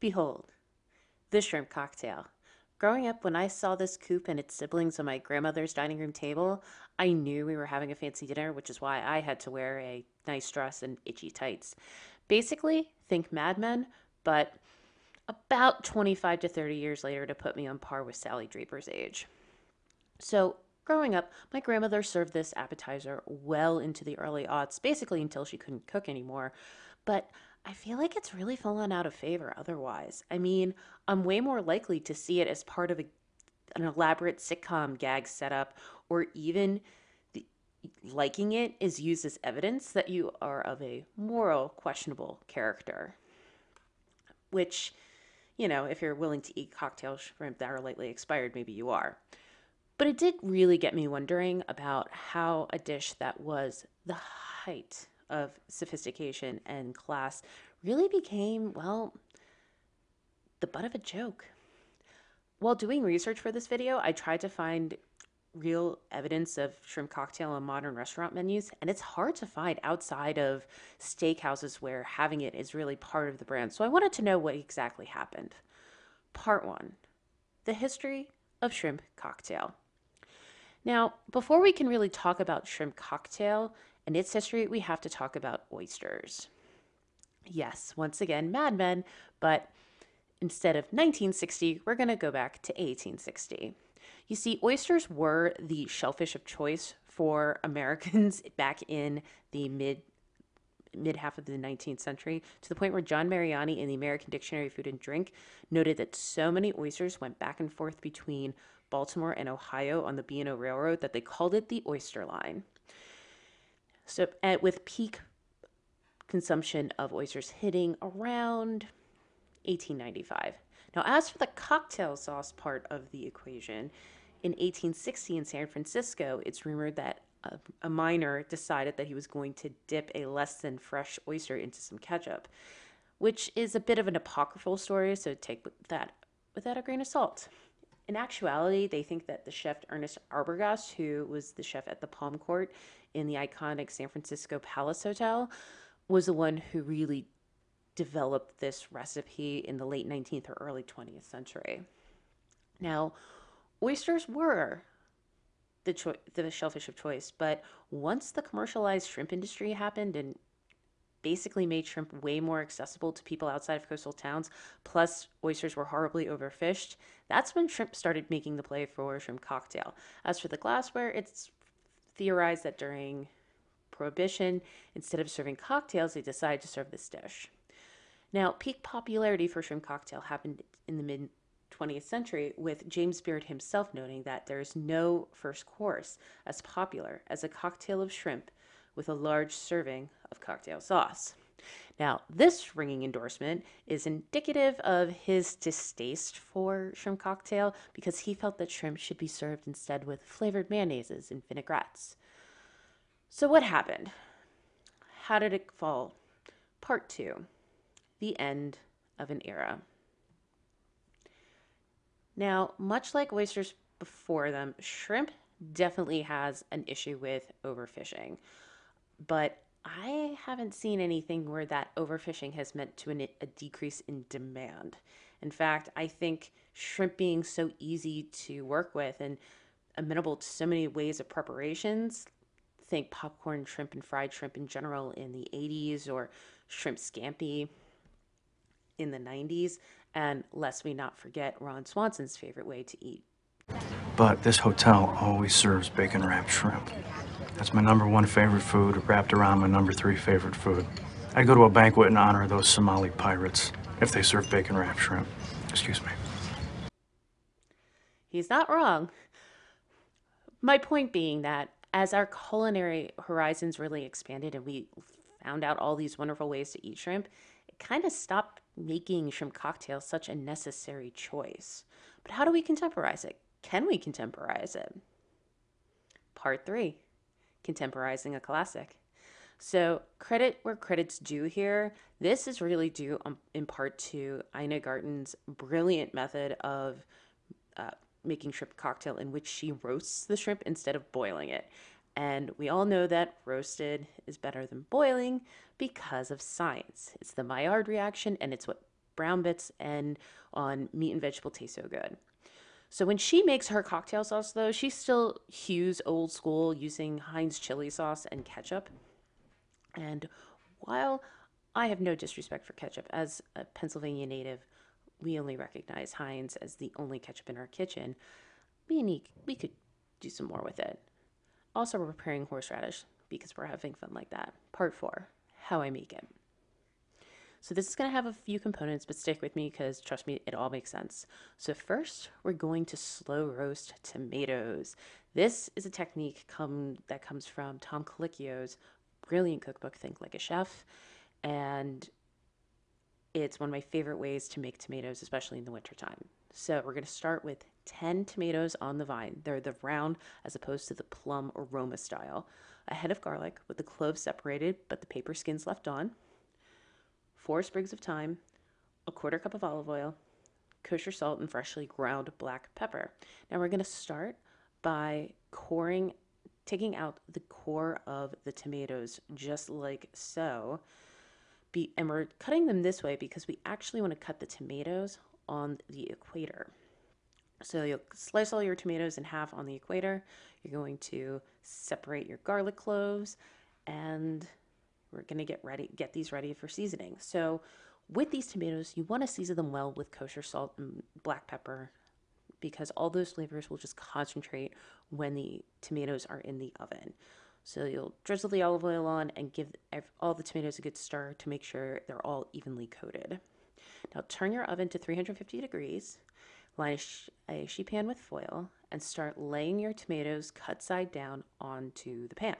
Behold, the shrimp cocktail. Growing up, when I saw this coupe and its siblings on my grandmother's dining room table, I knew we were having a fancy dinner, which is why I had to wear a nice dress and itchy tights. Basically, think Mad Men, but about 25 to 30 years later to put me on par with Sally Draper's age. So, growing up, my grandmother served this appetizer well into the early aughts, basically until she couldn't cook anymore. But I feel like it's really fallen out of favor otherwise. I mean, I'm way more likely to see it as part of a, an elaborate sitcom gag setup or even the, liking it is used as evidence that you are of a moral questionable character. Which, you know, if you're willing to eat cocktail shrimp that are lightly expired, maybe you are. But it did really get me wondering about how a dish that was the height of sophistication and class really became, well, the butt of a joke. While doing research for this video, I tried to find real evidence of shrimp cocktail on modern restaurant menus, and it's hard to find outside of steakhouses where having it is really part of the brand. So I wanted to know what exactly happened. Part one the history of shrimp cocktail. Now, before we can really talk about shrimp cocktail and its history, we have to talk about oysters. Yes, once again, Mad Men, but instead of 1960, we're going to go back to 1860. You see, oysters were the shellfish of choice for Americans back in the mid mid half of the 19th century to the point where John Mariani in the American Dictionary of Food and Drink noted that so many oysters went back and forth between Baltimore and Ohio on the B&O Railroad that they called it the oyster line. So, at, with peak consumption of oysters hitting around 1895. Now, as for the cocktail sauce part of the equation, in 1860 in San Francisco, it's rumored that a, a, miner decided that he was going to dip a less than fresh oyster into some ketchup, which is a bit of an apocryphal story, so take that with a grain of salt. In actuality, they think that the chef Ernest Arbogast, who was the chef at the Palm Court in the iconic San Francisco Palace Hotel, was the one who really developed this recipe in the late 19th or early 20th century. Now, oysters were the, cho- the shellfish of choice, but once the commercialized shrimp industry happened and basically made shrimp way more accessible to people outside of coastal towns, plus oysters were horribly overfished, that's when shrimp started making the play for shrimp cocktail. As for the glassware, it's theorized that during Prohibition, instead of serving cocktails, they decided to serve this dish. Now, peak popularity for shrimp cocktail happened in the mid 20th century, with James Beard himself noting that there is no first course as popular as a cocktail of shrimp with a large serving of cocktail sauce. Now, this ringing endorsement is indicative of his distaste for shrimp cocktail because he felt that shrimp should be served instead with flavored mayonnaises and vinaigrettes. So, what happened? How did it fall? Part two The End of an Era. Now, much like oysters before them, shrimp definitely has an issue with overfishing. But I haven't seen anything where that overfishing has meant to an, a decrease in demand. In fact, I think shrimp being so easy to work with and amenable to so many ways of preparations think popcorn shrimp and fried shrimp in general in the 80s or shrimp scampi in the 90s. And lest we not forget Ron Swanson's favorite way to eat. But this hotel always serves bacon wrapped shrimp. That's my number one favorite food, wrapped around my number three favorite food. I'd go to a banquet in honor of those Somali pirates if they serve bacon wrapped shrimp. Excuse me. He's not wrong. My point being that as our culinary horizons really expanded and we found out all these wonderful ways to eat shrimp, it kind of stopped making shrimp cocktails such a necessary choice. But how do we contemporize it? Can we contemporize it? Part three contemporizing a classic. So, credit where credit's due here. This is really due um, in part to Ina Garten's brilliant method of uh, making shrimp cocktail in which she roasts the shrimp instead of boiling it. And we all know that roasted is better than boiling because of science. It's the Maillard reaction, and it's what brown bits and on meat and vegetable taste so good. So when she makes her cocktail sauce, though, she still hews old school using Heinz chili sauce and ketchup. And while I have no disrespect for ketchup, as a Pennsylvania native, we only recognize Heinz as the only ketchup in our kitchen. We need, we could do some more with it. Also, we're preparing horseradish because we're having fun like that. Part four, how I make it. So this is going to have a few components, but stick with me because trust me, it all makes sense. So first, we're going to slow roast tomatoes. This is a technique come that comes from Tom Colicchio's brilliant cookbook, Think Like a Chef, and it's one of my favorite ways to make tomatoes, especially in the wintertime. So we're going to start with 10 tomatoes on the vine. They're the round as opposed to the plum or Roma style. A head of garlic with the cloves separated but the paper skins left on. Four sprigs of thyme, a quarter cup of olive oil, kosher salt, and freshly ground black pepper. Now we're going to start by coring, taking out the core of the tomatoes just like so. Be, and we're cutting them this way because we actually want to cut the tomatoes on the equator. So you'll slice all your tomatoes in half on the equator. You're going to separate your garlic cloves and we're going to get ready get these ready for seasoning. So with these tomatoes, you want to season them well with kosher salt and black pepper because all those flavors will just concentrate when the tomatoes are in the oven. So you'll drizzle the olive oil on and give all the tomatoes a good stir to make sure they're all evenly coated. Now turn your oven to 350 degrees, line a sheet pan with foil, and start laying your tomatoes cut side down onto the pan.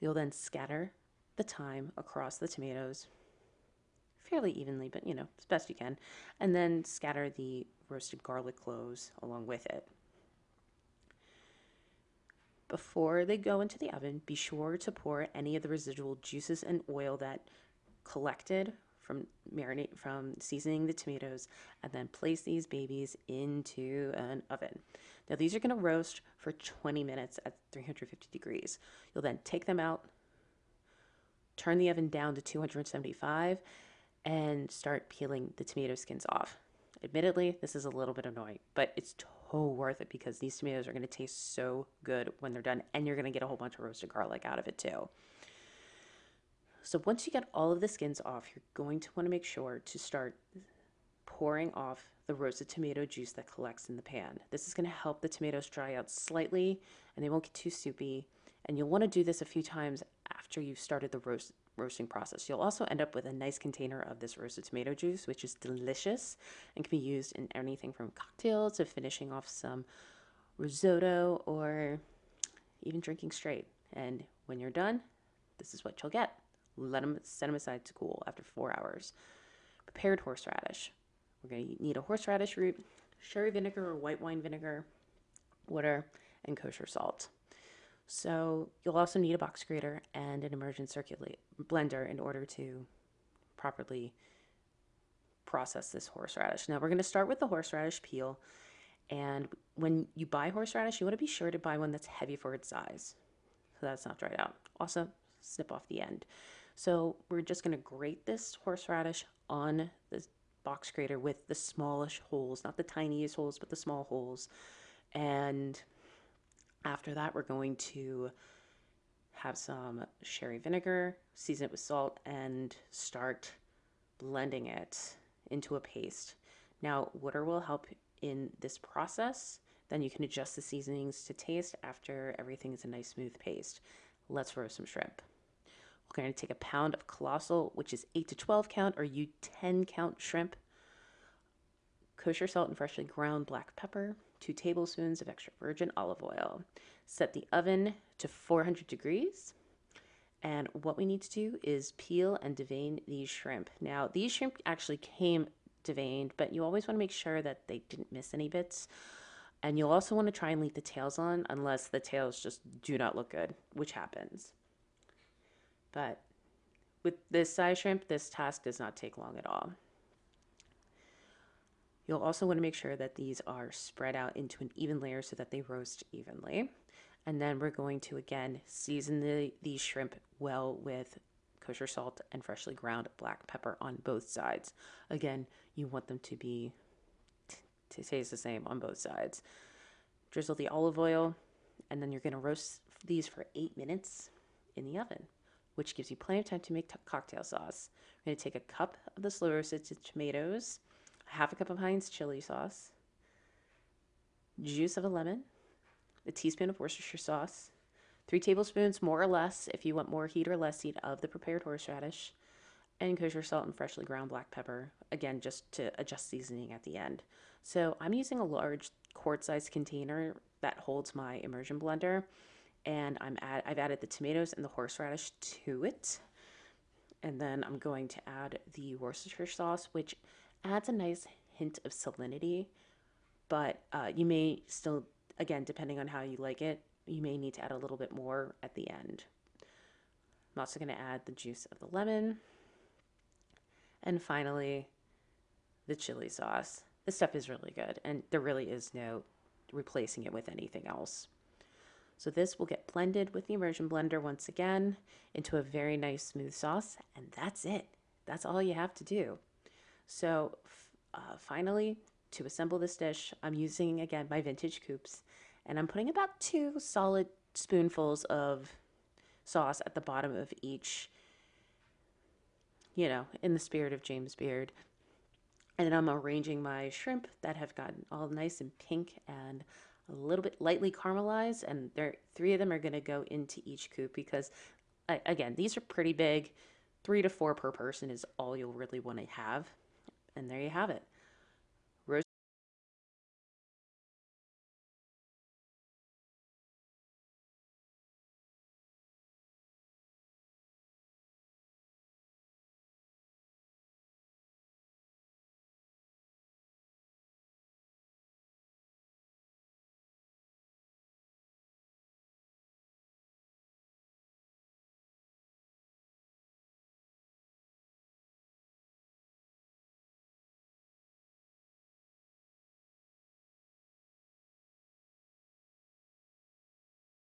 You'll then scatter the thyme across the tomatoes fairly evenly, but you know, as best you can, and then scatter the roasted garlic cloves along with it. Before they go into the oven, be sure to pour any of the residual juices and oil that collected from marinate from seasoning the tomatoes and then place these babies into an oven. Now these are going to roast for 20 minutes at 350 degrees. You'll then take them out, turn the oven down to 275 and start peeling the tomato skins off. Admittedly, this is a little bit annoying, but it's totally worth it because these tomatoes are going to taste so good when they're done and you're going to get a whole bunch of roasted garlic out of it too. So once you get all of the skins off, you're going to want to make sure to start pouring off the roasted tomato juice that collects in the pan. This is going to help the tomatoes dry out slightly and they won't get too soupy. And you'll want to do this a few times after you've started the roast roasting process. You'll also end up with a nice container of this roasted tomato juice, which is delicious and can be used in anything from cocktails to finishing off some risotto or even drinking straight. And when you're done, this is what you'll get. Let them set them aside to cool after four hours. Prepared horseradish. We're going to need a horseradish root, sherry vinegar or white wine vinegar, water, and kosher salt. So you'll also need a box grater and an immersion circulate blender in order to properly process this horseradish. Now we're going to start with the horseradish peel. And when you buy horseradish, you want to be sure to buy one that's heavy for its size. So that's not dried out. Also, snip off the end. So we're just to grate this horseradish on the box grater with the smallish holes, not the tiniest holes, but the small holes. And after that, we're going to have some sherry vinegar, season it with salt, and start blending it into a paste. Now, water will help in this process. Then you can adjust the seasonings to taste after everything is a nice smooth paste. Let's roast some shrimp. We're going to take a pound of colossal, which is 8 to 12 count or you 10 count shrimp, kosher salt and freshly ground black pepper, 2 tablespoons of extra virgin olive oil. Set the oven to 400 degrees. And what we need to do is peel and devein these shrimp. Now, these shrimp actually came deveined, but you always want to make sure that they didn't miss any bits. And you'll also want to try and leave the tails on unless the tails just do not look good, which happens. But with this size shrimp, this task does not take long at all. You'll also want to make sure that these are spread out into an even layer so that they roast evenly. And then we're going to again season the, these shrimp well with kosher salt and freshly ground black pepper on both sides. Again, you want them to be to taste the same on both sides. Drizzle the olive oil, and then you're going to roast these for eight minutes in the oven, which gives you plenty of time to make cocktail sauce. We're going to take a cup of the slow roasted tomatoes, half a cup of Heinz chili sauce, juice of a lemon, a teaspoon of Worcestershire sauce, three tablespoons more or less if you want more heat or less heat of the prepared horseradish, and kosher salt and freshly ground black pepper, again, just to adjust seasoning at the end. So I'm using a large quart-sized container that holds my immersion blender, and I'm add, I've added the tomatoes and the horseradish to it. And then I'm going to add the Worcestershire sauce, which adds a nice hint of salinity, but uh, you may still, again, depending on how you like it, you may need to add a little bit more at the end. I'm also going to add the juice of the lemon. And finally, the chili sauce. This stuff is really good, and there really is no replacing it with anything else. So this will get blended with the immersion blender once again into a very nice smooth sauce, and that's it. That's all you have to do. So uh, finally, to assemble this dish, I'm using again my vintage coupes, and I'm putting about two solid spoonfuls of sauce at the bottom of each, you know, in the spirit of James Beard. And then I'm arranging my shrimp that have gotten all nice and pink and a little bit lightly caramelized. And there, three of them are going to go into each coupe because, again, these are pretty big. Three to four per person is all you'll really want to have. And there you have it.